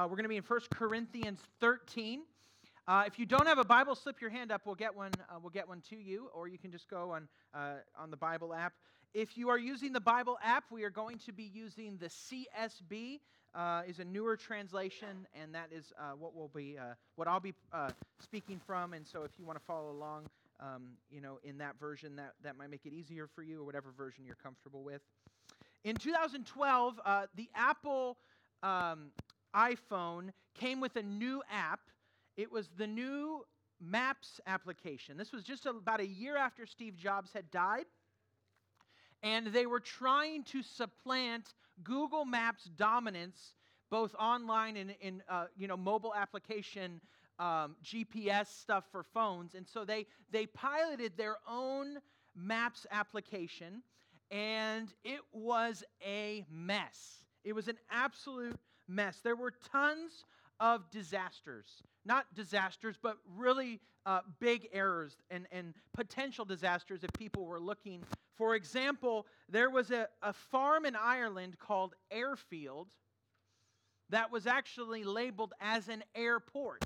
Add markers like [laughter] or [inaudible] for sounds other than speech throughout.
Uh, we're going to be in 1 Corinthians 13. Uh, if you don't have a Bible, slip your hand up. We'll get one. Uh, we'll get one to you, or you can just go on uh, on the Bible app. If you are using the Bible app, we are going to be using the CSB. Uh, is a newer translation, and that is uh, what will be what I'll be speaking from. And so, if you want to follow along, um, you know, in that version, that that might make it easier for you, or whatever version you're comfortable with. In 2012, the Apple um, iPhone came with a new app it was the new Maps application. This was just about a year after Steve Jobs had died. And they were trying to supplant Google Maps' dominance, both online and in uh, you know, mobile application um, GPS stuff for phones. And so they, they piloted their own Maps application, and it was a mess. It was an absolute mess. There were tons of disasters. Not disasters, but really uh, big errors and, and potential disasters if people were looking. For example, there was a, a farm in Ireland called Airfield that was actually labeled as an airport,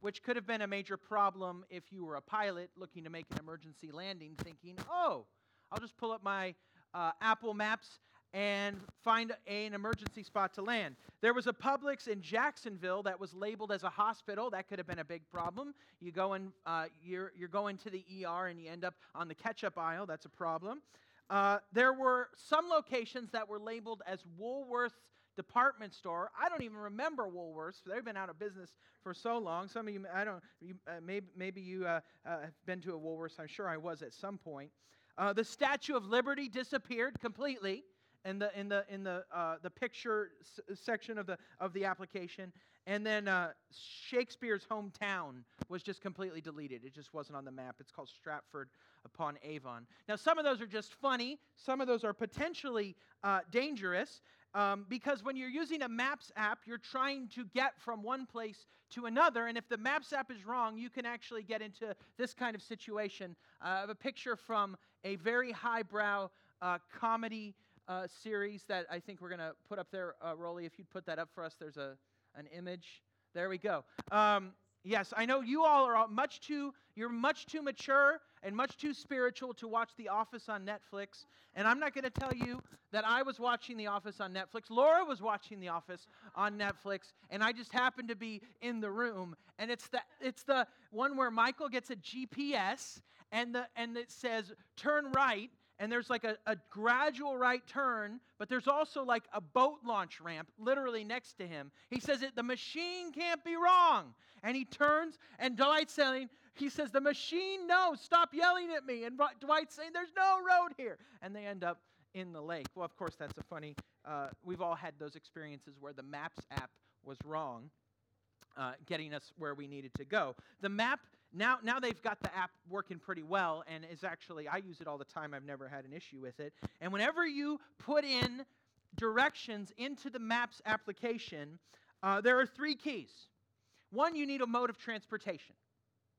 which could have been a major problem if you were a pilot looking to make an emergency landing, thinking, oh, I'll just pull up my uh, Apple Maps and find a, an emergency spot to land. There was a Publix in Jacksonville that was labeled as a hospital. That could have been a big problem. You go in, uh, you're, you're going to the ER and you end up on the ketchup aisle. That's a problem. Uh, there were some locations that were labeled as Woolworths department store. I don't even remember Woolworths. They've been out of business for so long. Some of you, I don't, you, uh, maybe, maybe you uh, uh, have been to a Woolworths. I'm sure I was at some point. Uh, the Statue of Liberty disappeared completely in the in the in the uh, the picture s- section of the of the application, and then uh, Shakespeare's hometown was just completely deleted. It just wasn't on the map. It's called Stratford upon Avon. Now, some of those are just funny. Some of those are potentially uh, dangerous. Um, because when you're using a Maps app, you're trying to get from one place to another. And if the Maps app is wrong, you can actually get into this kind of situation. Uh, a picture from a very highbrow uh, comedy uh, series that I think we're going to put up there, uh, Rolly. If you'd put that up for us, there's a, an image. There we go. Um, yes, I know you all are all much too, you're much too mature and much too spiritual to watch The Office on Netflix. And I'm not going to tell you that I was watching The Office on Netflix. Laura was watching The Office on Netflix, and I just happened to be in the room. And it's the, it's the one where Michael gets a GPS and, the, and it says, turn right and there's like a, a gradual right turn, but there's also like a boat launch ramp literally next to him. He says it, the machine can't be wrong. And he turns, and Dwight's saying, he says, the machine knows, stop yelling at me. And Dwight's saying, there's no road here. And they end up in the lake. Well, of course, that's a funny, uh, we've all had those experiences where the Maps app was wrong, uh, getting us where we needed to go. The map now, now they've got the app working pretty well, and is actually, I use it all the time. I've never had an issue with it. And whenever you put in directions into the Maps application, uh, there are three keys. One, you need a mode of transportation.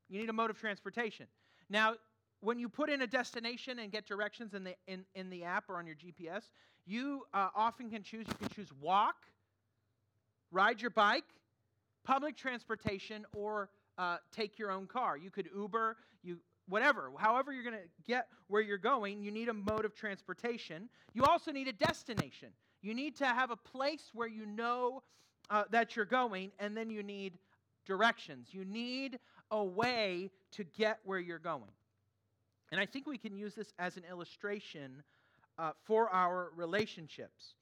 You need a mode of transportation. Now, when you put in a destination and get directions in the, in, in the app or on your GPS, you uh, often can choose, you can choose walk, ride your bike, public transportation, or uh, take your own car. You could Uber, you whatever. However, you're going to get where you're going, you need a mode of transportation. You also need a destination. You need to have a place where you know uh, that you're going, and then you need directions. You need a way to get where you're going. And I think we can use this as an illustration uh, for our relationships.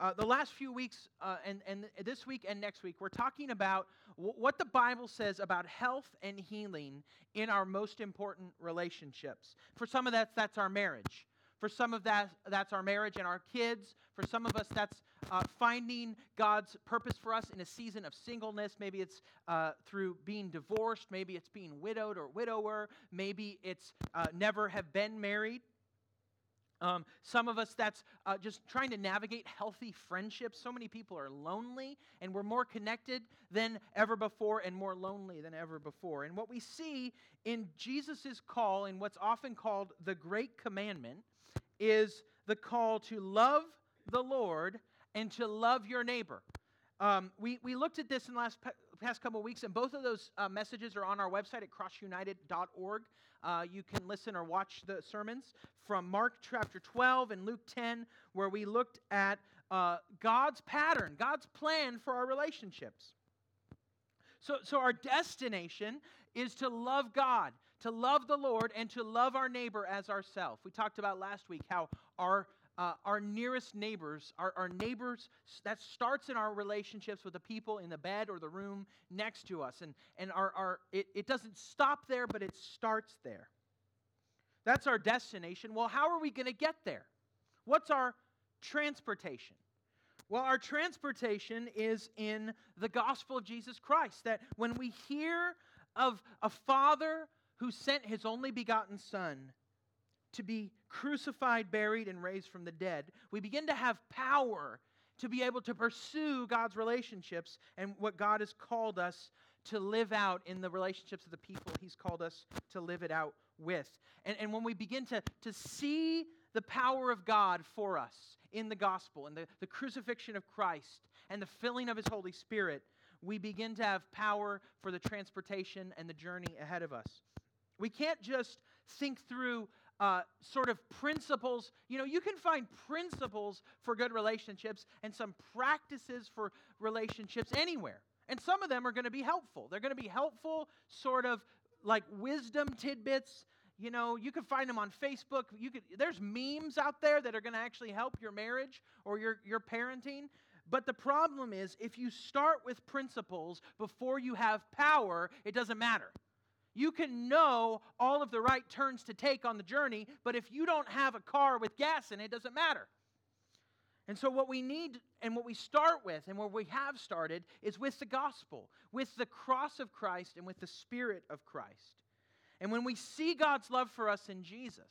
Uh, the last few weeks, uh, and, and this week and next week, we're talking about w- what the Bible says about health and healing in our most important relationships. For some of that, that's our marriage. For some of that, that's our marriage and our kids. For some of us, that's uh, finding God's purpose for us in a season of singleness. Maybe it's uh, through being divorced. Maybe it's being widowed or widower. Maybe it's uh, never have been married. Um, some of us, that's uh, just trying to navigate healthy friendships. So many people are lonely, and we're more connected than ever before and more lonely than ever before. And what we see in Jesus' call, in what's often called the Great Commandment, is the call to love the Lord and to love your neighbor. Um, we, we looked at this in last past couple weeks, and both of those uh, messages are on our website at crossunited.org. Uh, you can listen or watch the sermons from Mark chapter 12 and Luke 10, where we looked at uh, God's pattern, God's plan for our relationships. So, so our destination is to love God, to love the Lord, and to love our neighbor as ourself. We talked about last week how our uh, our nearest neighbors, our, our neighbors, that starts in our relationships with the people in the bed or the room next to us. And, and our, our, it, it doesn't stop there, but it starts there. That's our destination. Well, how are we going to get there? What's our transportation? Well, our transportation is in the gospel of Jesus Christ. That when we hear of a father who sent his only begotten son to be crucified, buried, and raised from the dead, we begin to have power to be able to pursue God's relationships and what God has called us to live out in the relationships of the people He's called us to live it out with. And, and when we begin to, to see the power of God for us in the gospel and the, the crucifixion of Christ and the filling of His Holy Spirit, we begin to have power for the transportation and the journey ahead of us. We can't just think through uh, sort of principles. You know, you can find principles for good relationships and some practices for relationships anywhere. And some of them are going to be helpful. They're going to be helpful, sort of like wisdom tidbits. You know, you can find them on Facebook. You could, there's memes out there that are going to actually help your marriage or your, your parenting. But the problem is, if you start with principles before you have power, it doesn't matter. You can know all of the right turns to take on the journey, but if you don't have a car with gas in it, it doesn't matter. And so, what we need and what we start with, and where we have started, is with the gospel, with the cross of Christ, and with the Spirit of Christ. And when we see God's love for us in Jesus,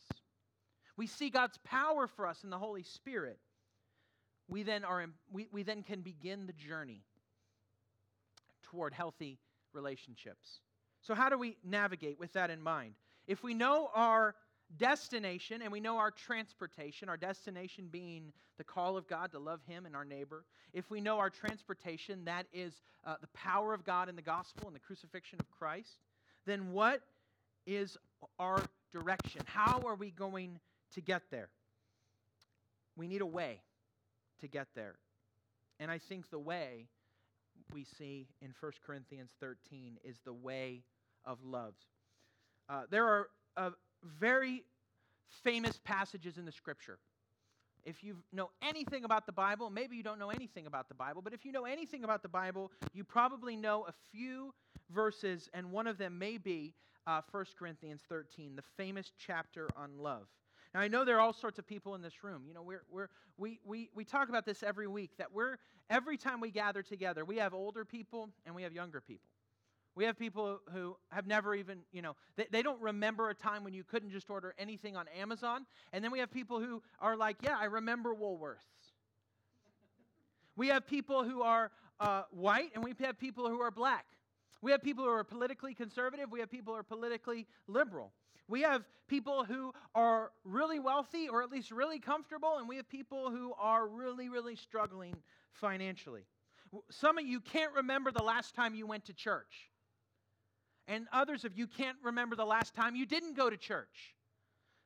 we see God's power for us in the Holy Spirit, we then, are, we, we then can begin the journey toward healthy relationships. So, how do we navigate with that in mind? If we know our destination and we know our transportation, our destination being the call of God to love Him and our neighbor, if we know our transportation, that is uh, the power of God in the gospel and the crucifixion of Christ, then what is our direction? How are we going to get there? We need a way to get there. And I think the way we see in 1 Corinthians 13 is the way of love. Uh, there are uh, very famous passages in the scripture. If you know anything about the Bible, maybe you don't know anything about the Bible, but if you know anything about the Bible, you probably know a few verses, and one of them may be uh, 1 Corinthians 13, the famous chapter on love. Now, I know there are all sorts of people in this room. You know, we're, we're, we, we, we talk about this every week that we're, every time we gather together, we have older people and we have younger people. We have people who have never even, you know, they, they don't remember a time when you couldn't just order anything on Amazon. And then we have people who are like, yeah, I remember Woolworths. we have people who are uh, white and we have people who are black. We have people who are politically conservative. We have people who are politically liberal. We have people who are really wealthy or at least really comfortable, and we have people who are really, really struggling financially. Some of you can't remember the last time you went to church and others of you can't remember the last time you didn't go to church.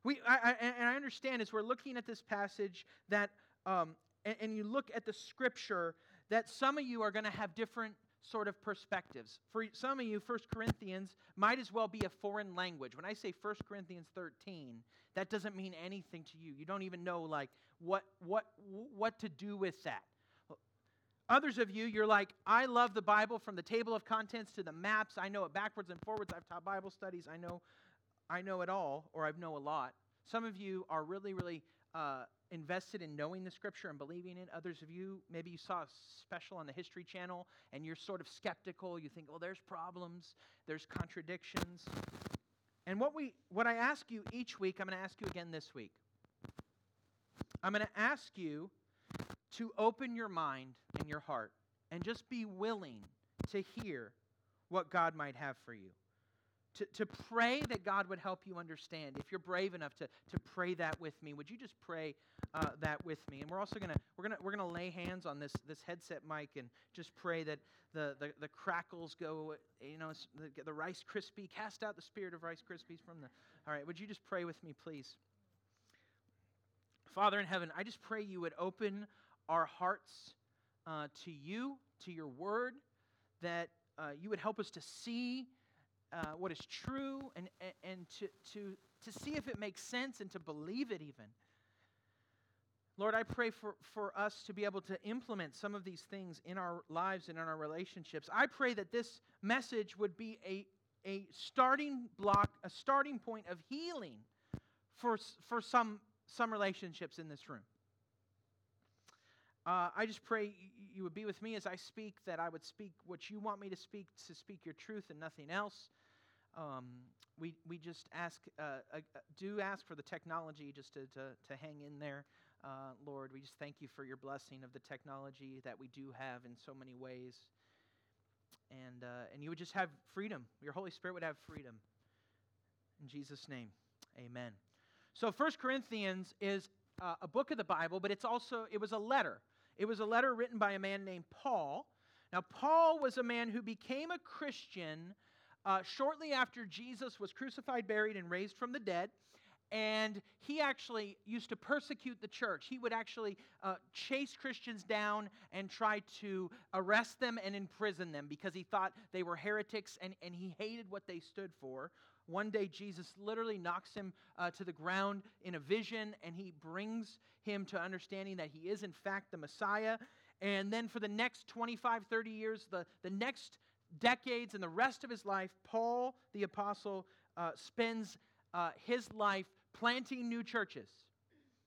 We, I, I, and I understand as we're looking at this passage that, um, and, and you look at the scripture, that some of you are going to have different sort of perspectives. For some of you, 1 Corinthians might as well be a foreign language. When I say 1 Corinthians 13, that doesn't mean anything to you. You don't even know like what what what to do with that. Others of you, you're like, I love the Bible from the table of contents to the maps. I know it backwards and forwards. I've taught Bible studies. I know, I know it all, or I know a lot. Some of you are really, really uh, invested in knowing the Scripture and believing it. Others of you, maybe you saw a special on the History Channel and you're sort of skeptical. You think, well, there's problems, there's contradictions. And what we, what I ask you each week, I'm going to ask you again this week. I'm going to ask you to open your mind and your heart and just be willing to hear what God might have for you. to, to pray that God would help you understand. If you're brave enough to, to pray that with me, would you just pray uh, that with me? And we're also gonna we're gonna we're gonna lay hands on this this headset mic and just pray that the the, the crackles go. You know, the, the Rice Krispie cast out the spirit of Rice Krispies from the. All right, would you just pray with me, please? Father in heaven, I just pray you would open our hearts uh, to you, to your word, that uh, you would help us to see uh, what is true and, and, to, to, to see if it makes sense and to believe it even. Lord, I pray for, for us to be able to implement some of these things in our lives and in our relationships. I pray that this message would be a, a starting block, a starting point of healing for, for some, some relationships in this room. Uh, I just pray you would be with me as I speak, that I would speak what you want me to speak, to speak your truth and nothing else. Um, we, we just ask, uh, uh, do ask for the technology just to, to, to hang in there. Uh, Lord, we just thank you for your blessing of the technology that we do have in so many ways. And, uh, and you would just have freedom. Your Holy Spirit would have freedom. In Jesus' name, amen. So First Corinthians is uh, a book of the Bible, but it's also, it was a letter. It was a letter written by a man named Paul. Now, Paul was a man who became a Christian uh, shortly after Jesus was crucified, buried, and raised from the dead. And he actually used to persecute the church. He would actually uh, chase Christians down and try to arrest them and imprison them because he thought they were heretics and, and he hated what they stood for. One day, Jesus literally knocks him uh, to the ground in a vision, and he brings him to understanding that he is, in fact, the Messiah. And then for the next 25, 30 years, the, the next decades and the rest of his life, Paul the Apostle uh, spends uh, his life planting new churches.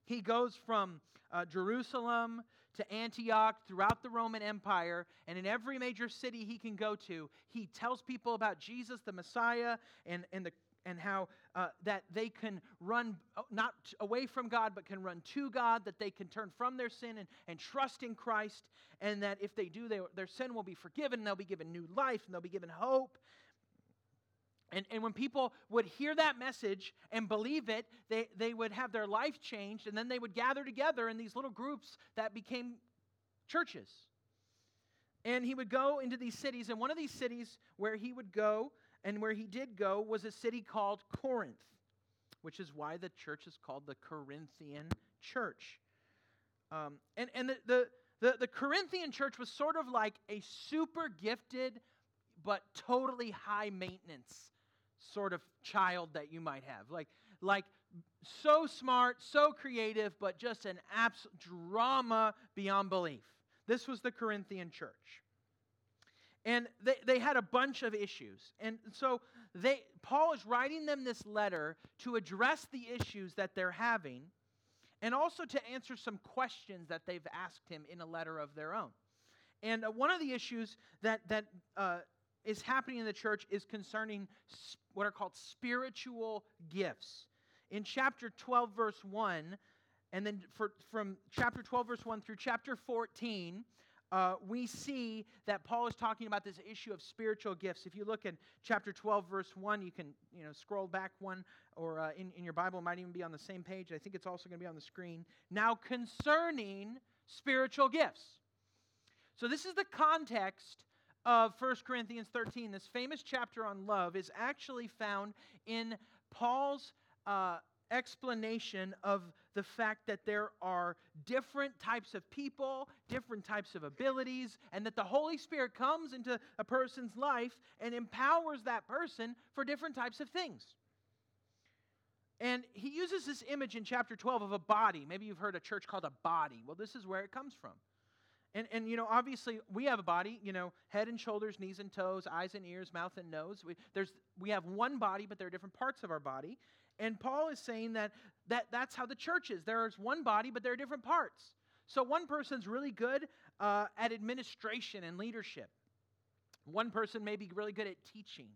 He goes from uh, Jerusalem to Antioch throughout the Roman Empire, and in every major city he can go to, he tells people about Jesus, the Messiah, and, and, the, and how uh, that they can run uh, not away from God, but can run to God, that they can turn from their sin and, and trust in Christ, and that if they do, they, their sin will be forgiven, and they'll be given new life, and they'll be given hope. And, and when people would hear that message and believe it, they, they would have their life changed, and then they would gather together in these little groups that became churches. And he would go into these cities, and one of these cities where he would go and where he did go was a city called Corinth, which is why the church is called the Corinthian church. Um, and and the, the, the, the Corinthian church was sort of like a super gifted but totally high maintenance sort of child that you might have. Like, like so smart, so creative, but just an absolute drama beyond belief. This was the Corinthian church. And they, they had a bunch of issues. And so they, Paul is writing them this letter to address the issues that they're having and also to answer some questions that they've asked him in a letter of their own. And uh, one of the issues that, that uh, is happening in the church is concerning what are called spiritual gifts. In chapter 12, verse 1, and then for, from chapter 12, verse 1 through chapter 14, uh, we see that Paul is talking about this issue of spiritual gifts. If you look in chapter 12, verse 1, you can you know, scroll back one, or uh, in, in your Bible, it might even be on the same page. I think it's also going to be on the screen. Now, concerning spiritual gifts. So, this is the context of 1 Corinthians 13, this famous chapter on love, is actually found in Paul's uh, explanation of the fact that there are different types of people, different types of abilities, and that the Holy Spirit comes into a person's life and empowers that person for different types of things. And he uses this image in chapter 12 of a body. Maybe you've heard a church called a body. Well, this is where it comes from. And, and, you know, obviously, we have a body, you know, head and shoulders, knees and toes, eyes and ears, mouth and nose. We, there's, we have one body, but there are different parts of our body. And Paul is saying that, that that's how the church is. There is one body, but there are different parts. So one person's really good uh, at administration and leadership, one person may be really good at teaching.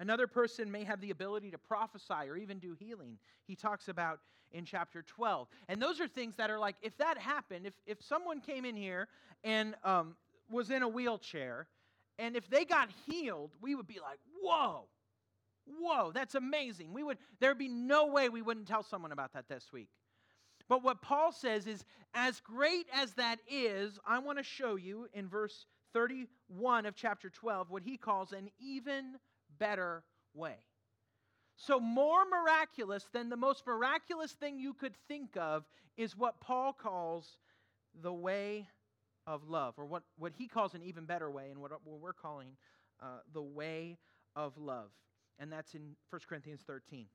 Another person may have the ability to prophesy or even do healing. He talks about in chapter 12. And those are things that are like, if that happened, if, if someone came in here and um, was in a wheelchair, and if they got healed, we would be like, whoa, Whoa, that's amazing. We would there'd be no way we wouldn't tell someone about that this week. But what Paul says is as great as that is, I want to show you in verse 31 of chapter 12 what he calls an even better way. So, more miraculous than the most miraculous thing you could think of is what Paul calls the way of love, or what, what he calls an even better way, and what, what we're calling uh, the way of love. And that's in 1 Corinthians 13.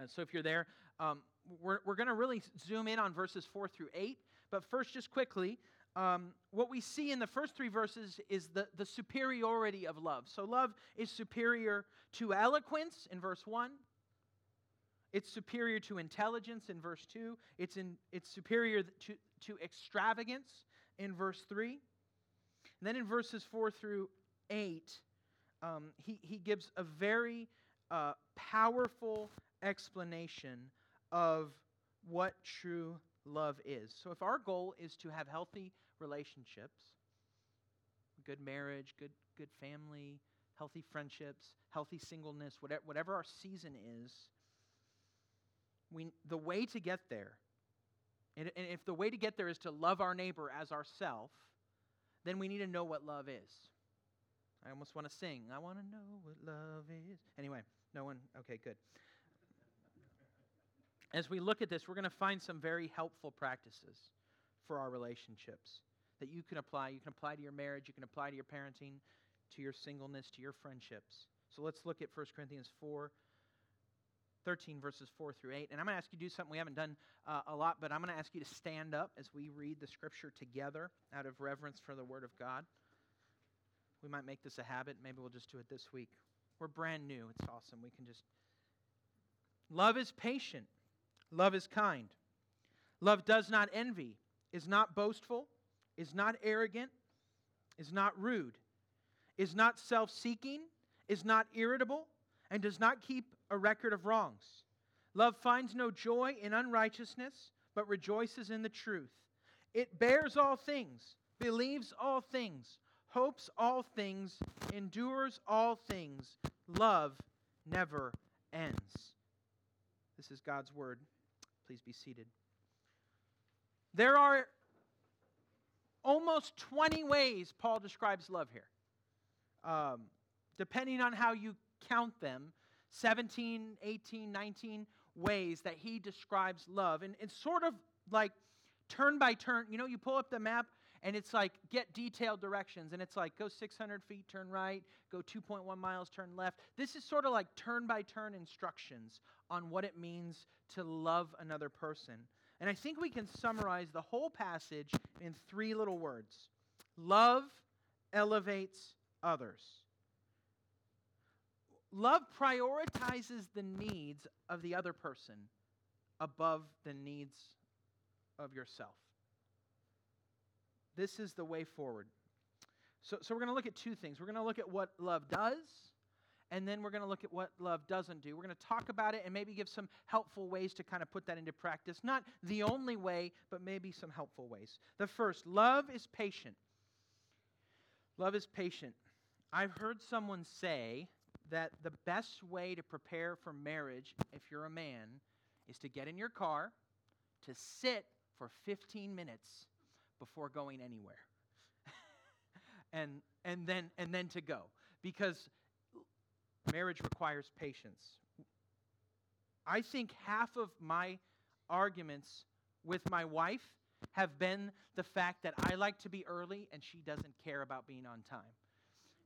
And so, if you're there, um, we're, we're going to really zoom in on verses 4 through 8. But first, just quickly, um, what we see in the first three verses is the, the superiority of love. So, love is superior to eloquence in verse 1. It's superior to intelligence in verse 2. It's, in, it's superior to, to extravagance in verse 3. And then in verses 4 through 8, um, he, he gives a very uh, powerful explanation of what true love is. So, if our goal is to have healthy relationships, good marriage, good, good family, healthy friendships, healthy singleness, whatever, whatever our season is, we, the way to get there, and, and if the way to get there is to love our neighbor as ourself, then we need to know what love is. I almost want to sing. I want to know what love is. Anyway, no one. Okay, good as we look at this, we're going to find some very helpful practices for our relationships that you can apply. You can apply to your marriage, you can apply to your parenting, to your singleness, to your friendships. So let's look at 1 Corinthians 4. 13 verses 4 through 8. And I'm going to ask you to do something we haven't done uh, a lot, but I'm going to ask you to stand up as we read the scripture together out of reverence for the Word of God. We might make this a habit. Maybe we'll just do it this week. We're brand new. It's awesome. We can just. Love is patient. Love is kind. Love does not envy, is not boastful, is not arrogant, is not rude, is not self seeking, is not irritable, and does not keep a record of wrongs. Love finds no joy in unrighteousness, but rejoices in the truth. It bears all things, believes all things, hopes all things, endures all things. Love never ends. This is God's word. Please be seated. There are almost 20 ways Paul describes love here. Um, depending on how you count them, 17, 18, 19 ways that he describes love. And it's sort of like turn by turn. You know, you pull up the map and it's like get detailed directions and it's like go 600 feet turn right go 2.1 miles turn left. This is sort of like turn by turn instructions on what it means to love another person. And i think we can summarize the whole passage in three little words. Love elevates others. Love prioritizes the needs of the other person above the needs of yourself this is the way forward. So, so we're going to look at two things. We're going to look at what love does, and then we're going to look at what love doesn't do. We're going to talk about it and maybe give some helpful ways to kind of put that into practice. Not the only way, but maybe some helpful ways. The first, love is patient. Love is patient. I've heard someone say that the best way to prepare for marriage, if you're a man, is to get in your car, to sit for 15 minutes before going anywhere. [laughs] and and then and then to go because marriage requires patience. I think half of my arguments with my wife have been the fact that I like to be early and she doesn't care about being on time.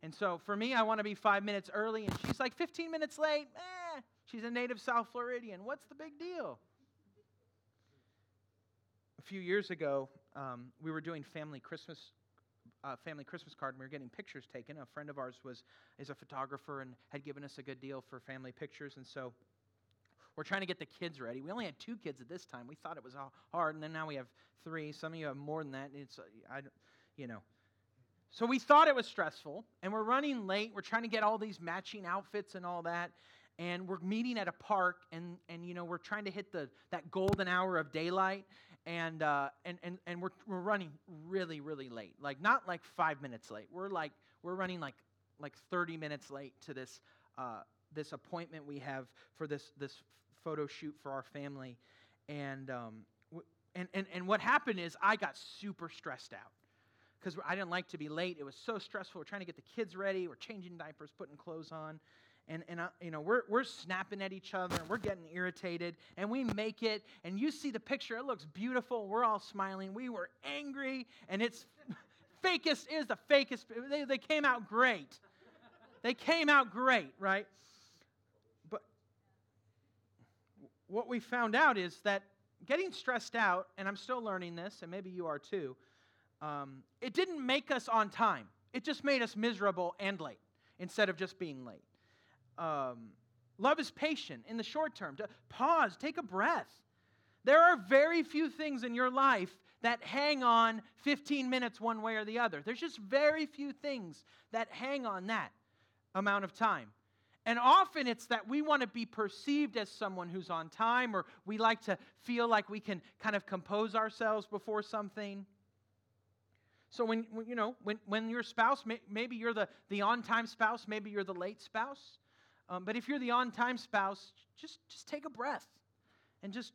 And so for me, I want to be five minutes early, and she's like 15 minutes late. Eh, she's a native South Floridian. What's the big deal? A few years ago, um, we were doing family Christmas uh, family Christmas card, and we were getting pictures taken. A friend of ours was is a photographer and had given us a good deal for family pictures, and so we're trying to get the kids ready. We only had two kids at this time. We thought it was hard, and then now we have three. Some of you have more than that. It's uh, I, you know. So we thought it was stressful, and we're running late. We're trying to get all these matching outfits and all that, and we're meeting at a park, and and you know we're trying to hit the that golden hour of daylight, and uh, and and and we're we're running really really late. Like not like five minutes late. We're like we're running like like 30 minutes late to this uh, this appointment we have for this this photo shoot for our family, and um, and, and and what happened is I got super stressed out because I didn't like to be late. It was so stressful. We're trying to get the kids ready. We're changing diapers, putting clothes on. And, and you know, we're, we're snapping at each other and we're getting irritated and we make it. And you see the picture, it looks beautiful. We're all smiling. We were angry and it's fakest is the fakest. They, they came out great. They came out great, right? But what we found out is that getting stressed out, and I'm still learning this, and maybe you are too, um, it didn't make us on time. It just made us miserable and late instead of just being late. Um, love is patient in the short term. To pause, take a breath. There are very few things in your life that hang on 15 minutes one way or the other. There's just very few things that hang on that amount of time. And often it's that we want to be perceived as someone who's on time, or we like to feel like we can kind of compose ourselves before something. So when you know when, when your spouse, maybe you're the, the on-time spouse, maybe you're the late spouse. Um, but if you're the on-time spouse, just just take a breath and just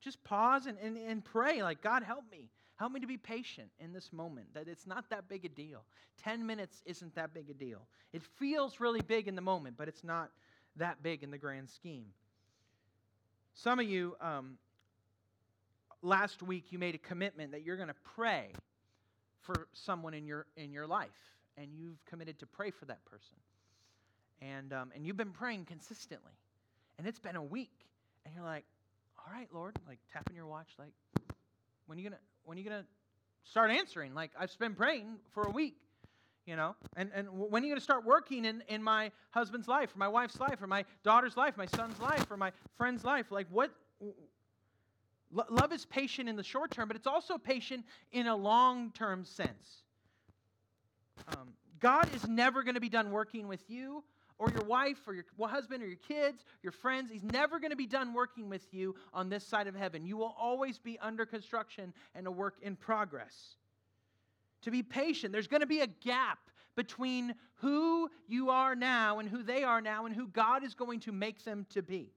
just pause and, and, and pray like God help me. Help me to be patient in this moment, that it's not that big a deal. 10 minutes isn't that big a deal. It feels really big in the moment, but it's not that big in the grand scheme. Some of you, um, last week, you made a commitment that you're going to pray for someone in your in your life, and you've committed to pray for that person, and um, and you've been praying consistently, and it's been a week, and you're like, all right, Lord, like tapping your watch, like, when are you gonna when are you gonna start answering? Like I've been praying for a week, you know, and and when are you gonna start working in in my husband's life, or my wife's life, or my daughter's life, my son's life, or my friend's life? Like what? Love is patient in the short term, but it's also patient in a long term sense. Um, God is never going to be done working with you or your wife or your husband or your kids, your friends. He's never going to be done working with you on this side of heaven. You will always be under construction and a work in progress. To be patient, there's going to be a gap between who you are now and who they are now and who God is going to make them to be.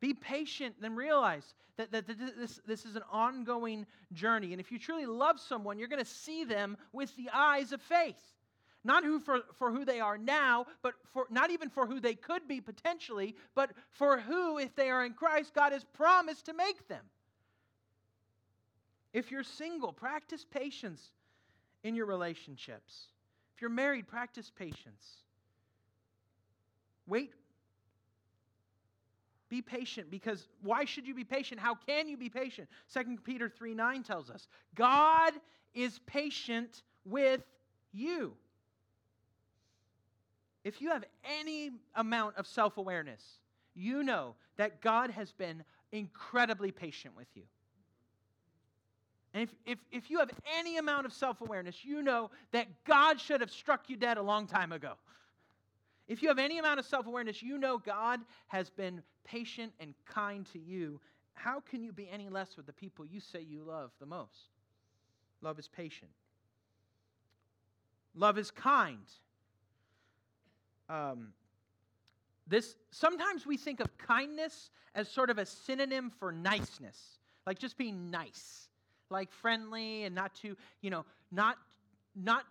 Be patient and realize that, that, this, this is an ongoing journey. And if you truly love someone, you're going to see them with the eyes of faith. Not who for, for who they are now, but for not even for who they could be potentially, but for who, if they are in Christ, God has promised to make them. If you're single, practice patience in your relationships. If you're married, practice patience. Wait be patient because why should you be patient? How can you be patient? 2 Peter 3 9 tells us God is patient with you. If you have any amount of self awareness, you know that God has been incredibly patient with you. And if, if, if you have any amount of self awareness, you know that God should have struck you dead a long time ago. If you have any amount of self awareness, you know God has been patient and kind to you. How can you be any less with the people you say you love the most? Love is patient, love is kind. Um, this sometimes we think of kindness as sort of a synonym for niceness, like just being nice, like friendly and not too, you know, not not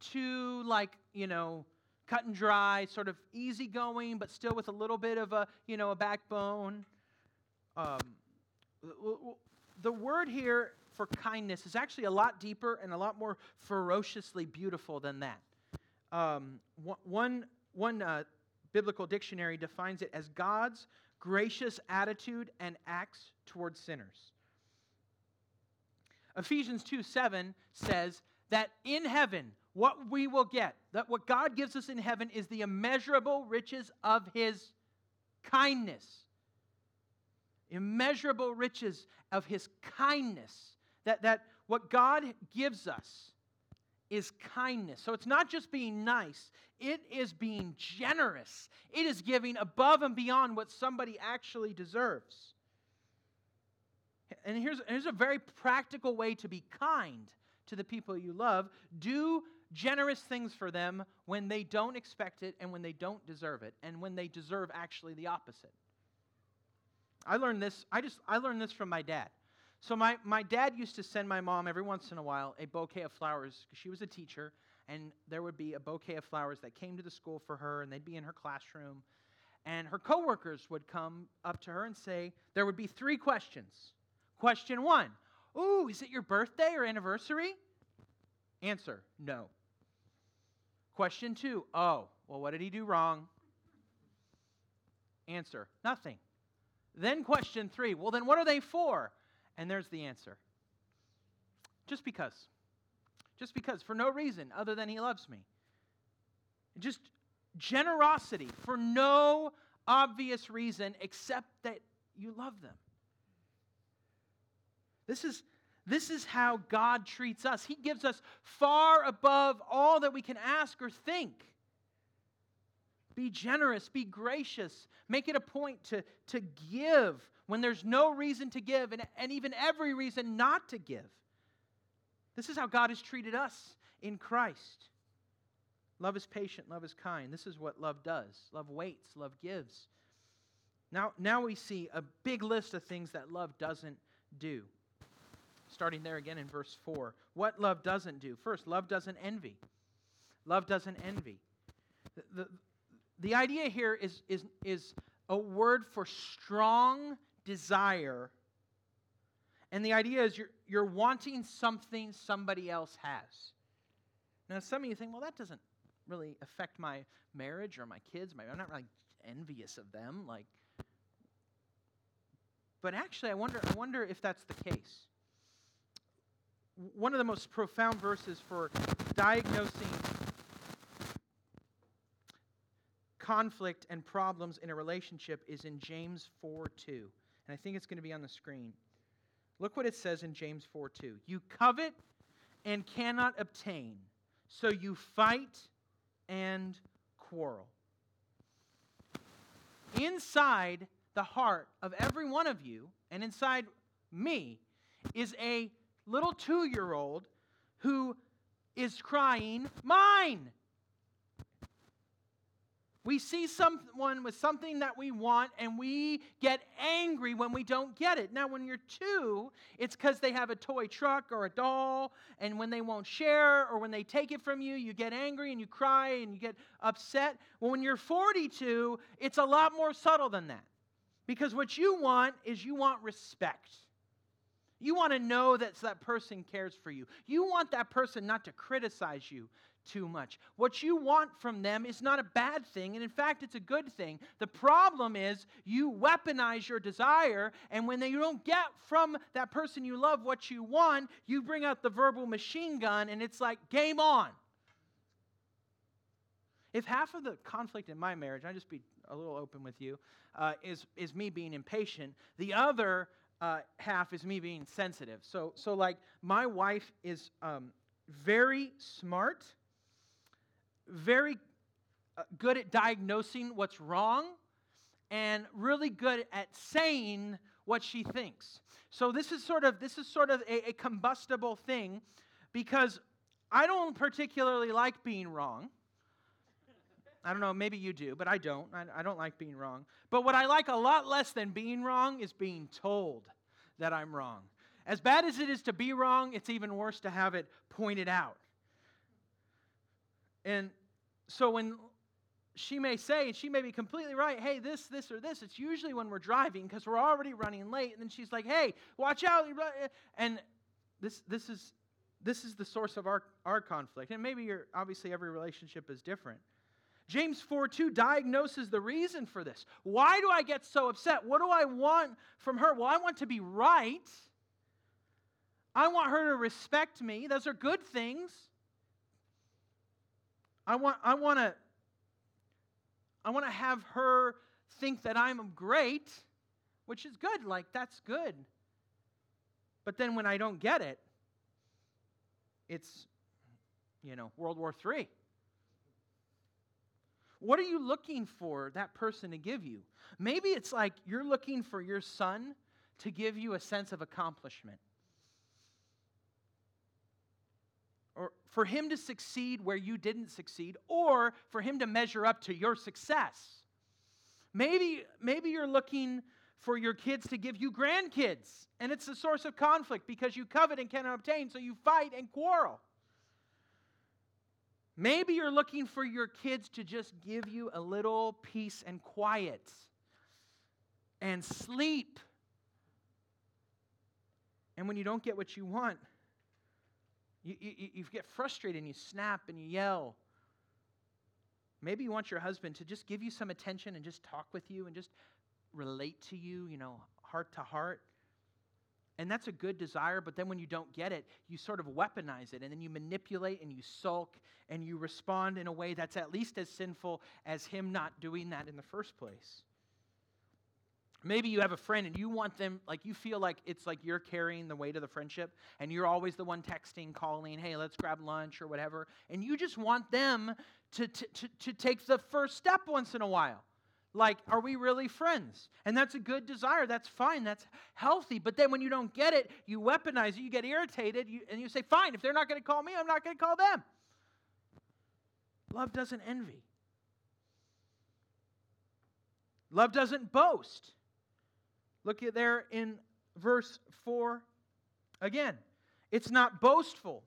too like you know cut and dry, sort of easygoing, but still with a little bit of a, you know, a backbone. Um, the word here for kindness is actually a lot deeper and a lot more ferociously beautiful than that. Um, one one uh, biblical dictionary defines it as God's gracious attitude and acts towards sinners. Ephesians 2 7 says that in heaven, what we will get, that what God gives us in heaven is the immeasurable riches of his kindness. Immeasurable riches of his kindness. That, that what God gives us is kindness. So it's not just being nice, it is being generous. It is giving above and beyond what somebody actually deserves. And here's, here's a very practical way to be kind to the people you love. Do generous things for them when they don't expect it and when they don't deserve it and when they deserve actually the opposite. I learned this, I just I learned this from my dad. So my, my dad used to send my mom every once in a while a bouquet of flowers because she was a teacher and there would be a bouquet of flowers that came to the school for her and they'd be in her classroom and her coworkers would come up to her and say there would be three questions. Question 1. Ooh, is it your birthday or anniversary? Answer: No. Question 2. Oh, well what did he do wrong? Answer: Nothing. Then question 3. Well then what are they for? And there's the answer just because. Just because, for no reason other than he loves me. Just generosity for no obvious reason except that you love them. This is, this is how God treats us. He gives us far above all that we can ask or think. Be generous, be gracious, make it a point to, to give when there's no reason to give and, and even every reason not to give. This is how God has treated us in Christ. Love is patient, love is kind. This is what love does. Love waits, love gives. Now, now we see a big list of things that love doesn't do. Starting there again in verse 4. What love doesn't do. First, love doesn't envy. Love doesn't envy. The, the, the idea here is, is, is a word for strong desire. And the idea is you're, you're wanting something somebody else has. Now, some of you think, well, that doesn't really affect my marriage or my kids. I'm not really envious of them. Like, but actually, I wonder, I wonder if that's the case. One of the most profound verses for diagnosing conflict and problems in a relationship is in James 4 2. And I think it's going to be on the screen. Look what it says in James 4 2. You covet and cannot obtain, so you fight and quarrel. Inside the heart of every one of you, and inside me, is a little two year old who is crying, Mine! We see someone with something that we want and we get angry when we don't get it. Now, when you're two, it's because they have a toy truck or a doll, and when they won't share or when they take it from you, you get angry and you cry and you get upset. Well, when you're 42, it's a lot more subtle than that. Because what you want is you want respect. You want to know that that person cares for you. You want that person not to criticize you, too much. What you want from them is not a bad thing, and in fact, it's a good thing. The problem is you weaponize your desire, and when you don't get from that person you love what you want, you bring out the verbal machine gun, and it's like, game on. If half of the conflict in my marriage, I'll just be a little open with you, uh, is, is me being impatient, the other uh, half is me being sensitive. So, so like, my wife is um, very smart very uh, good at diagnosing what's wrong and really good at saying what she thinks. So this is sort of this is sort of a, a combustible thing because I don't particularly like being wrong. I don't know, maybe you do, but I don't. I, I, don't like being wrong. But what I like a lot less than being wrong is being told that I'm wrong. As bad as it is to be wrong, it's even worse to have it pointed out. And so when she may say, and she may be completely right, hey, this, this, or this, it's usually when we're driving because we're already running late. And then she's like, hey, watch out. Eh. And this, this, is, this is the source of our, our conflict. And maybe you're, obviously every relationship is different. James 4 2 diagnoses the reason for this. Why do I get so upset? What do I want from her? Well, I want to be right. I want her to respect me. Those are good things. I want, I want to I want to have her think that I'm great, which is good. Like, that's good. But then when I don't get it, it's, you know, World War III. What are you looking for that person to give you? Maybe it's like you're looking for your son to give you a sense of accomplishment. Or for him to succeed where you didn't succeed or for him to measure up to your success. Maybe, maybe you're looking for your kids to give you grandkids, and it's a source of conflict because you covet and cannot obtain, so you fight and quarrel. Maybe you're looking for your kids to just give you a little peace and quiet and sleep. And when you don't get what you want, you, you, you get frustrated and you snap and you yell. Maybe you want your husband to just give you some attention and just talk with you and just relate to you, you know, heart to heart. And that's a good desire, but then when you don't get it, you sort of weaponize it and then you manipulate and you sulk and you respond in a way that's at least as sinful as him not doing that in the first place. Maybe you have a friend and you want them, like you feel like it's like you're carrying the weight of the friendship and you're always the one texting, calling, hey, let's grab lunch or whatever. And you just want them to, to, to, take the first step once in a while. Like, are we really friends? And that's a good desire. That's fine. That's healthy. But then when you don't get it, you weaponize it, you get irritated, you, and you say, fine, if they're not going to call me, I'm not going to call them. Love doesn't envy, love doesn't boast. Look at there in verse 4 again. It's not boastful.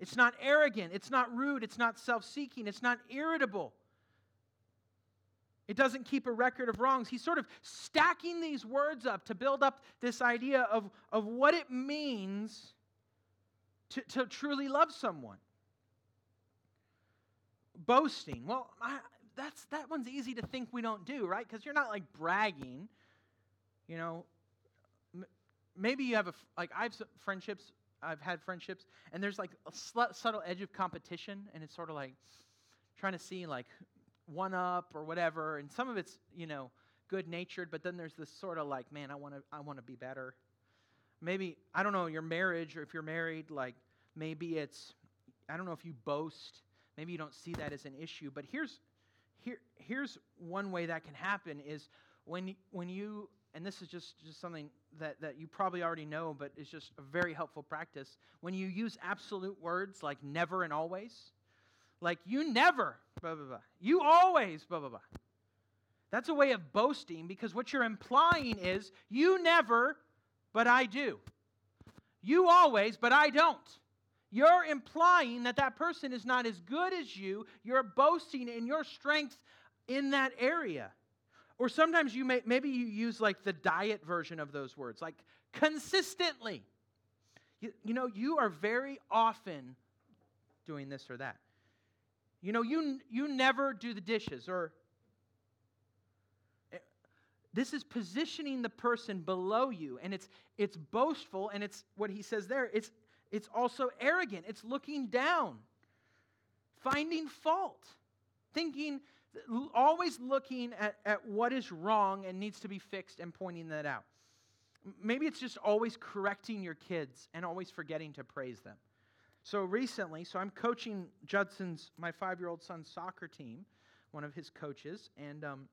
It's not arrogant. It's not rude. It's not self seeking. It's not irritable. It doesn't keep a record of wrongs. He's sort of stacking these words up to build up this idea of, of what it means to, to truly love someone. Boasting. Well, I, that's, that one's easy to think we don't do, right? Because you're not like bragging. You know, maybe you have a, like, I've friendships, I've had friendships, and there's like a sl- subtle edge of competition, and it's sort of like trying to see, like, one up or whatever. And some of it's, you know, good natured, but then there's this sort of like, man, I want to I want to be better. Maybe I don't know your marriage or if you're married, like maybe it's I don't know if you boast. Maybe you don't see that as an issue, but here's here here's one way that can happen is when when you and this is just, just something that, that you probably already know, but it's just a very helpful practice. When you use absolute words like never and always, like you never, blah, blah, blah. You always, blah, blah, blah. That's a way of boasting because what you're implying is you never, but I do. You always, but I don't. You're implying that that person is not as good as you. You're boasting in your strength in that area. Or sometimes you may, maybe you use like the diet version of those words, like consistently. You, you know, you are very often doing this or that. You know, you, you never do the dishes, or eh, this is positioning the person below you, and it's, it's boastful, and it's what he says there, it's, it's also arrogant, it's looking down, finding fault, thinking, always looking at, at what is wrong and needs to be fixed and pointing that out. Maybe it's just always correcting your kids and always forgetting to praise them. So recently, so I'm coaching Judson's, my five year old son's soccer team, one of his coaches, and um,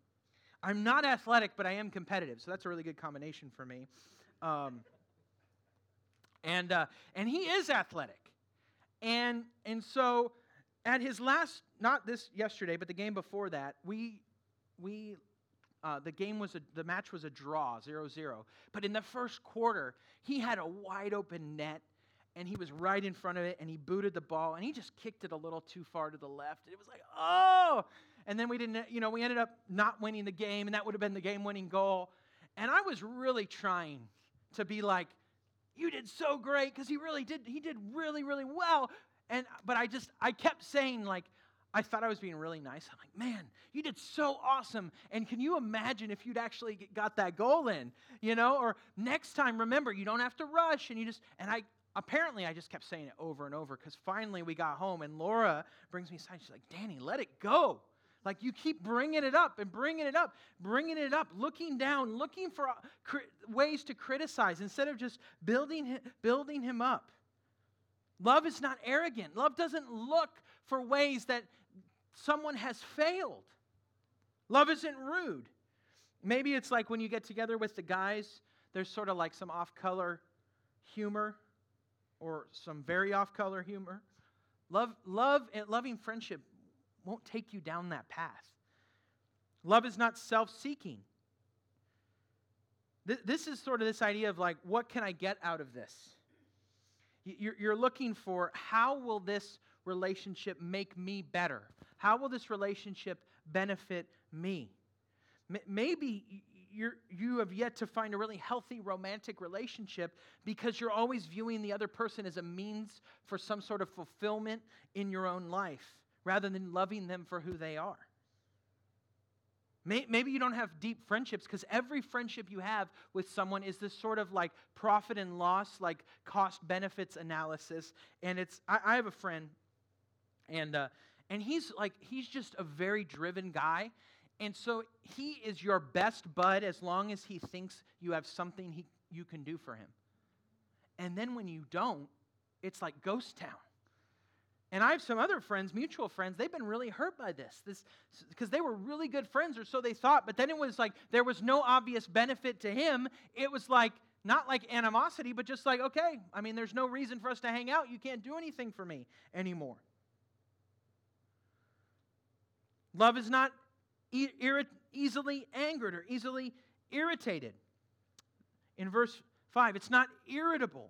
I'm not athletic, but I am competitive, so that's a really good combination for me. Um, and, uh, and he is athletic. And, and so at his last, not this yesterday, but the game before that, we, we uh, the game was a, the match was a draw 0-0 but in the first quarter he had a wide open net and he was right in front of it and he booted the ball and he just kicked it a little too far to the left. And it was like, oh! And then we didn't, you know, we ended up not winning the game and that would have been the game winning goal. And I was really trying to be like, you did so great because he really did, he did really, really well. And, but I just, I kept saying, like, I thought I was being really nice. I'm like, man, you did so awesome. And can you imagine if you'd actually got that goal in, you know? Or next time, remember, you don't have to rush. And you just, and I, apparently I just kept saying it over and over because finally we got home and Laura brings me aside. She's like, Danny, let it go. Like you keep bringing it up and bringing it up, bringing it up, looking down, looking for uh, ways to criticize instead of just building him, building him up. Love is not arrogant. Love doesn't look for ways that someone has failed. Love isn't rude. Maybe it's like when you get together with the guys, there's sort of like some off color humor or some very off color humor. Love, love and loving friendship won't take you down that path. Love is not self seeking. This is sort of this idea of like, what can I get out of this? You're looking for how will this relationship make me better? How will this relationship benefit me? Maybe you're, you have yet to find a really healthy romantic relationship because you're always viewing the other person as a means for some sort of fulfillment in your own life rather than loving them for who they are. Maybe you don't have deep friendships because every friendship you have with someone is this sort of like profit and loss, like cost benefits analysis. And it's, I, I have a friend, and, uh, and he's like, he's just a very driven guy. And so he is your best bud as long as he thinks you have something he, you can do for him. And then when you don't, it's like ghost town. And I have some other friends, mutual friends, they've been really hurt by this. This because they were really good friends, or so they thought, but then it was like there was no obvious benefit to him. It was like not like animosity, but just like, okay, I mean, there's no reason for us to hang out. You can't do anything for me anymore. Love is not e- easily angered or easily irritated. In verse 5, it's not irritable.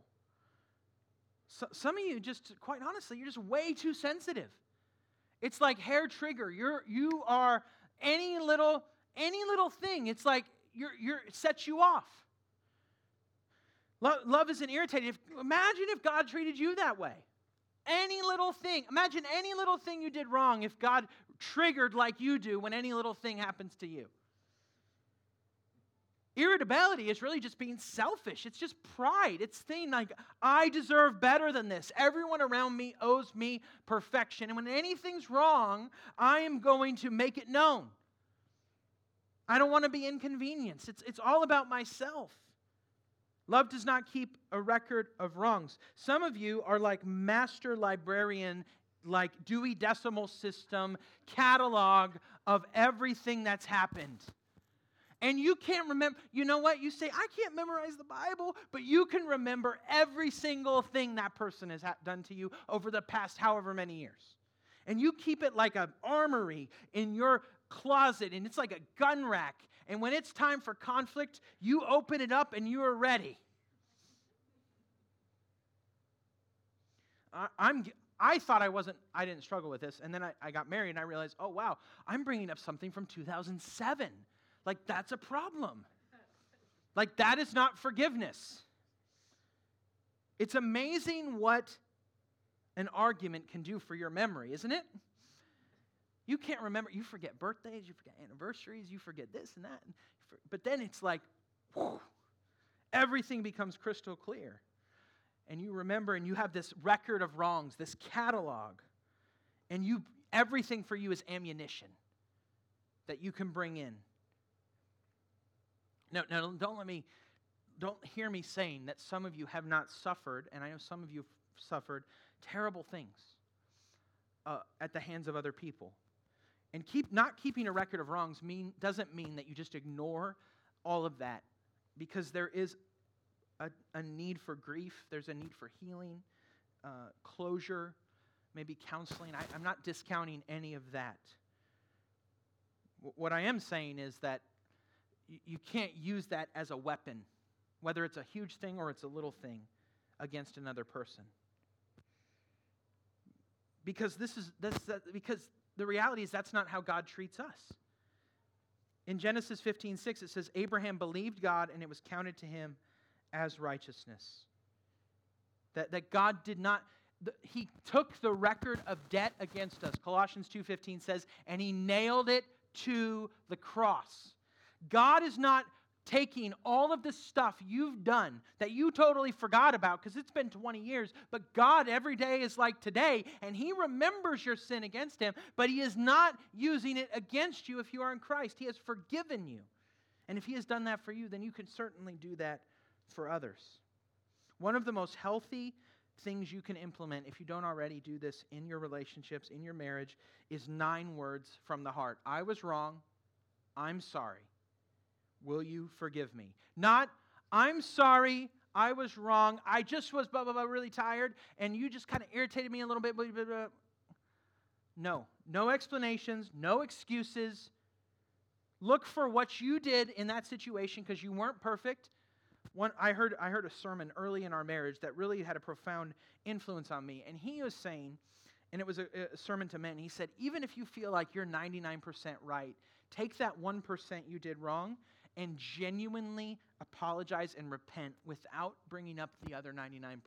So, some of you, just quite honestly, you're just way too sensitive. It's like hair trigger. You're, you are any little, any little thing, it's like you're, you're, it sets you off. Love, love isn't irritating. If, imagine if God treated you that way. Any little thing. Imagine any little thing you did wrong if God triggered like you do when any little thing happens to you. Irritability is really just being selfish. It's just pride. It's saying, like, I deserve better than this. Everyone around me owes me perfection. And when anything's wrong, I am going to make it known. I don't want to be inconvenienced. It's, it's all about myself. Love does not keep a record of wrongs. Some of you are like master librarian, like Dewey Decimal System catalog of everything that's happened and you can't remember, you know what? You say, I can't memorize the Bible, but you can remember every single thing that person has done to you over the past however many years. And you keep it like an armory in your closet, and it's like a gun rack. And when it's time for conflict, you open it up and you are ready. I, I'm, I thought I wasn't, I didn't struggle with this. And then I, I got married and I realized, oh, wow, I'm bringing up something from 2007. Like, that's a problem. Like, that is not forgiveness. It's amazing what an argument can do for your memory, isn't it? You can't remember, you forget birthdays, you forget anniversaries, you forget this and that. But then it's like, whew, everything becomes crystal clear. And you remember, and you have this record of wrongs, this catalog. And you, everything for you is ammunition that you can bring in No, now don't let me, don't hear me saying that some of you have not suffered, and I know some of you have suffered terrible things uh, at the hands of other people. And keep not keeping a record of wrongs mean doesn't mean that you just ignore all of that, because there is a, a need for grief. There's a need for healing, uh, closure, maybe counseling. I, I'm not discounting any of that. What I am saying is that you can't use that as a weapon, whether it's a huge thing or it's a little thing, against another person. Because this is this, because the reality is that's not how God treats us. In Genesis 15, 6, it says, Abraham believed God and it was counted to him as righteousness. That, that God did not, he took the record of debt against us. Colossians 2.15 says, and he nailed it to the cross. God is not taking all of the stuff you've done that you totally forgot about because it's been 20 years, but God every day is like today, and He remembers your sin against Him, but He is not using it against you if you are in Christ. He has forgiven you. And if He has done that for you, then you can certainly do that for others. One of the most healthy things you can implement, if you don't already do this in your relationships, in your marriage, is nine words from the heart I was wrong. I'm sorry. Will you forgive me? Not, I'm sorry, I was wrong. I just was blah, blah, blah, really tired, and you just kind of irritated me a little bit. Blah, blah, blah. No, no explanations, no excuses. Look for what you did in that situation because you weren't perfect. One, I heard, I heard a sermon early in our marriage that really had a profound influence on me, and he was saying, and it was a, a sermon to men. He said, even if you feel like you're 99% right, take that 1% you did wrong and genuinely apologize and repent without bringing up the other 99%.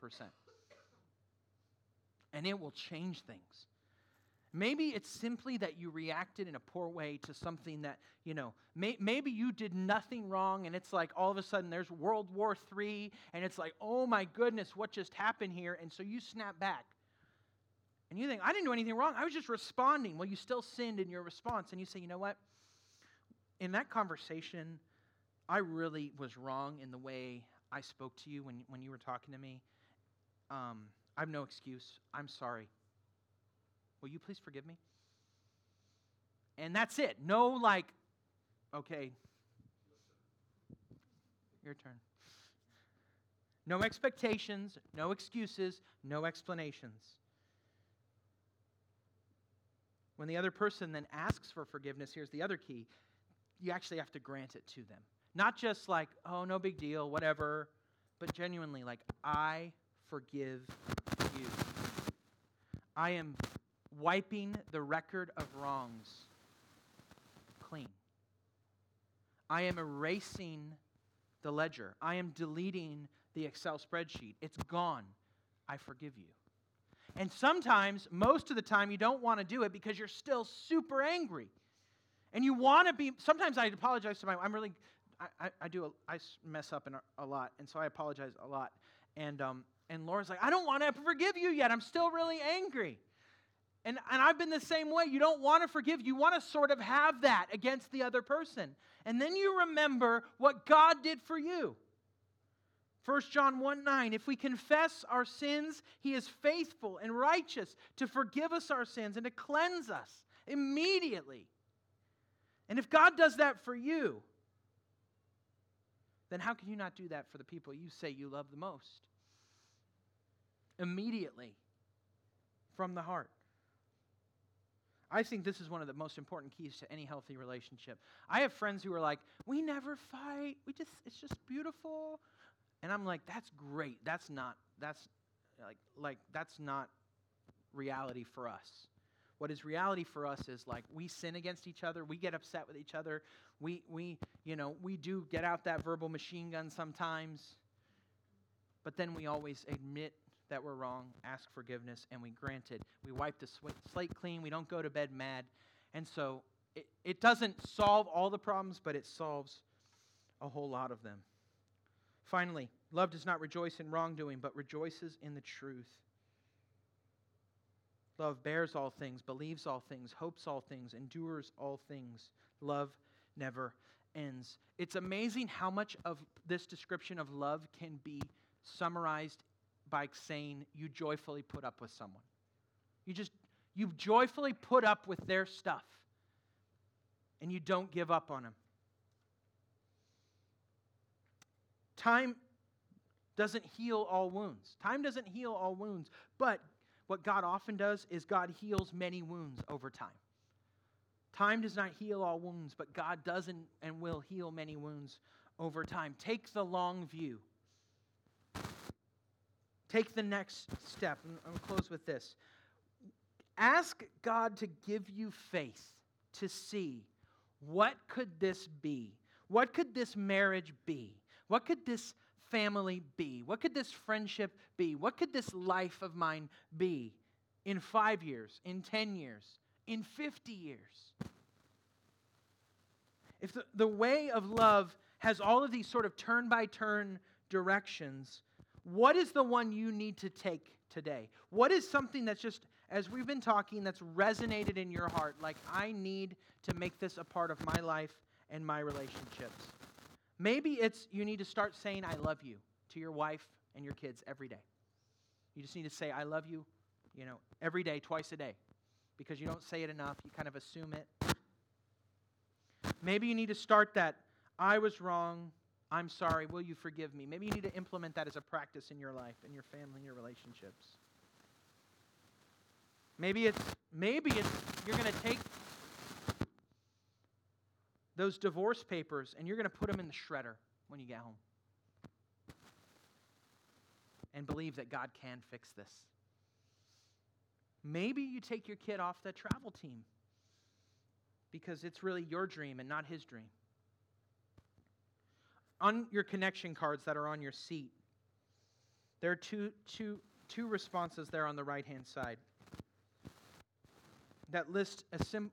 And it will change things. Maybe it's simply that you reacted in a poor way to something that, you know, may, maybe you did nothing wrong and it's like all of a sudden there's World War III and it's like, oh my goodness, what just happened here? And so you snap back. And you think, I didn't do anything wrong. I was just responding. Well, you still sinned in your response. And you say, you know what? In that conversation, I really was wrong in the way I spoke to you when, when you were talking to me. Um, I have no excuse. I'm sorry. Will you please forgive me? And that's it. No, like, okay, your turn. No expectations, no excuses, no explanations. When the other person then asks for forgiveness, here's the other key you actually have to grant it to them. Not just like, oh, no big deal, whatever, but genuinely like, I forgive you. I am wiping the record of wrongs clean. I am erasing the ledger. I am deleting the Excel spreadsheet. It's gone. I forgive you. And sometimes, most of the time, you don't want to do it because you're still super angry. And you want to be, sometimes I apologize to my, I'm really, I, I, I do, a, I mess up in a, a, lot. And so I apologize a lot. And, um, and Laura's like, I don't want to forgive you yet. I'm still really angry. And, and I've been the same way. You don't want to forgive. You want to sort of have that against the other person. And then you remember what God did for you. 1 John 1 9, if we confess our sins, he is faithful and righteous to forgive us our sins and to cleanse us immediately. And if God does that for you, then how can you not do that for the people you say you love the most? Immediately, from the heart. I think this is one of the most important keys to any healthy relationship. I have friends who are like, "We never fight. We just it's just beautiful." And I'm like, "That's great. That's not that's like like that's not reality for us." What is reality for us is like we sin against each other, we get upset with each other, we we you know, we do get out that verbal machine gun sometimes. But then we always admit that we're wrong, ask forgiveness, and we grant it. We wipe the slate clean. We don't go to bed mad. And so it, it doesn't solve all the problems, but it solves a whole lot of them. Finally, love does not rejoice in wrongdoing, but rejoices in the truth. Love bears all things, believes all things, hopes all things, endures all things. Love never ends. It's amazing how much of this description of love can be summarized by saying you joyfully put up with someone. You just, you joyfully put up with their stuff and you don't give up on them. Time doesn't heal all wounds. Time doesn't heal all wounds, but what God often does is God heals many wounds over time. Time does not heal all wounds, but God does not and will heal many wounds over time. Take the long view. Take the next step. And I'm close with this. Ask God to give you faith to see what could this be? What could this marriage be? What could this family be? What could this friendship be? What could this life of mine be in five years, in 10 years, in 50 years? If the, the way of love has all of these sort of turn by turn directions, what is the one you need to take today? What is something that's just, as we've been talking, that's resonated in your heart? Like, I need to make this a part of my life and my relationships. Maybe it's you need to start saying, I love you to your wife and your kids every day. You just need to say, I love you, you know, every day, twice a day, because you don't say it enough. You kind of assume it. Maybe you need to start that I was wrong, I'm sorry, will you forgive me? Maybe you need to implement that as a practice in your life, in your family, in your relationships. Maybe it's maybe it's you're going to take those divorce papers and you're going to put them in the shredder when you get home. And believe that God can fix this. Maybe you take your kid off the travel team because it's really your dream and not his dream. On your connection cards that are on your seat, there are two, two, two responses there on the right hand side that list a, sim,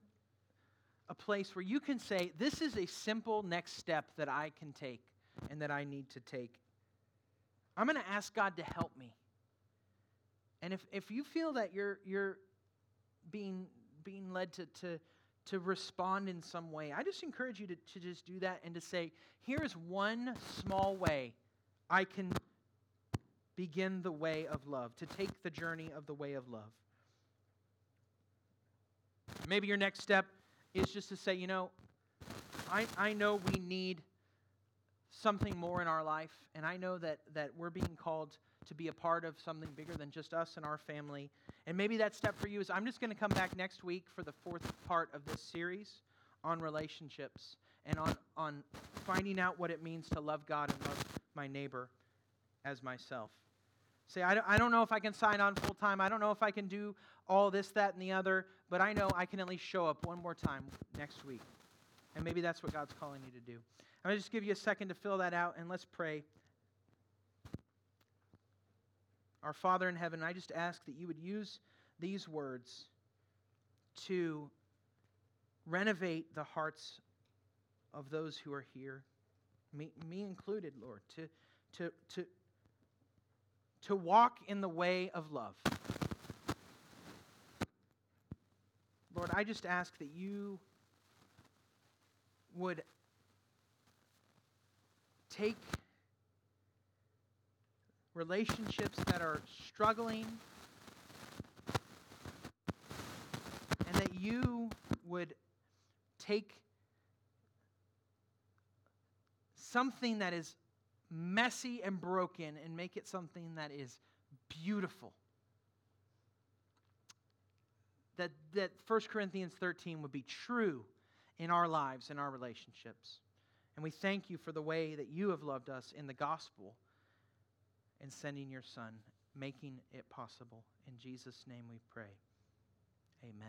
a place where you can say, This is a simple next step that I can take and that I need to take. I'm going to ask God to help me. And if, if you feel that you're, you're being, being led to, to, to respond in some way, I just encourage you to, to just do that and to say, here's one small way I can begin the way of love, to take the journey of the way of love. Maybe your next step is just to say, you know, I, I know we need something more in our life, and I know that, that we're being called to be a part of something bigger than just us and our family. And maybe that step for you is I'm just going to come back next week for the fourth part of this series on relationships and on, on finding out what it means to love God and love my neighbor as myself. Say, I don't, I don't know if I can sign on full time. I don't know if I can do all this, that, and the other, but I know I can at least show up one more time next week. And maybe that's what God's calling you to do. I'm going to just give you a second to fill that out, and let's pray. Our Father in heaven, I just ask that you would use these words to renovate the hearts of those who are here, me, me included, Lord, to, to, to, to walk in the way of love. Lord, I just ask that you would take relationships that are struggling and that you would take something that is messy and broken and make it something that is beautiful. That, that 1 Corinthians 13 would be true in our lives, in our relationships. And we thank you for the way that you have loved us in the gospel and sending your Son, making it possible. In Jesus' name we pray. Amen.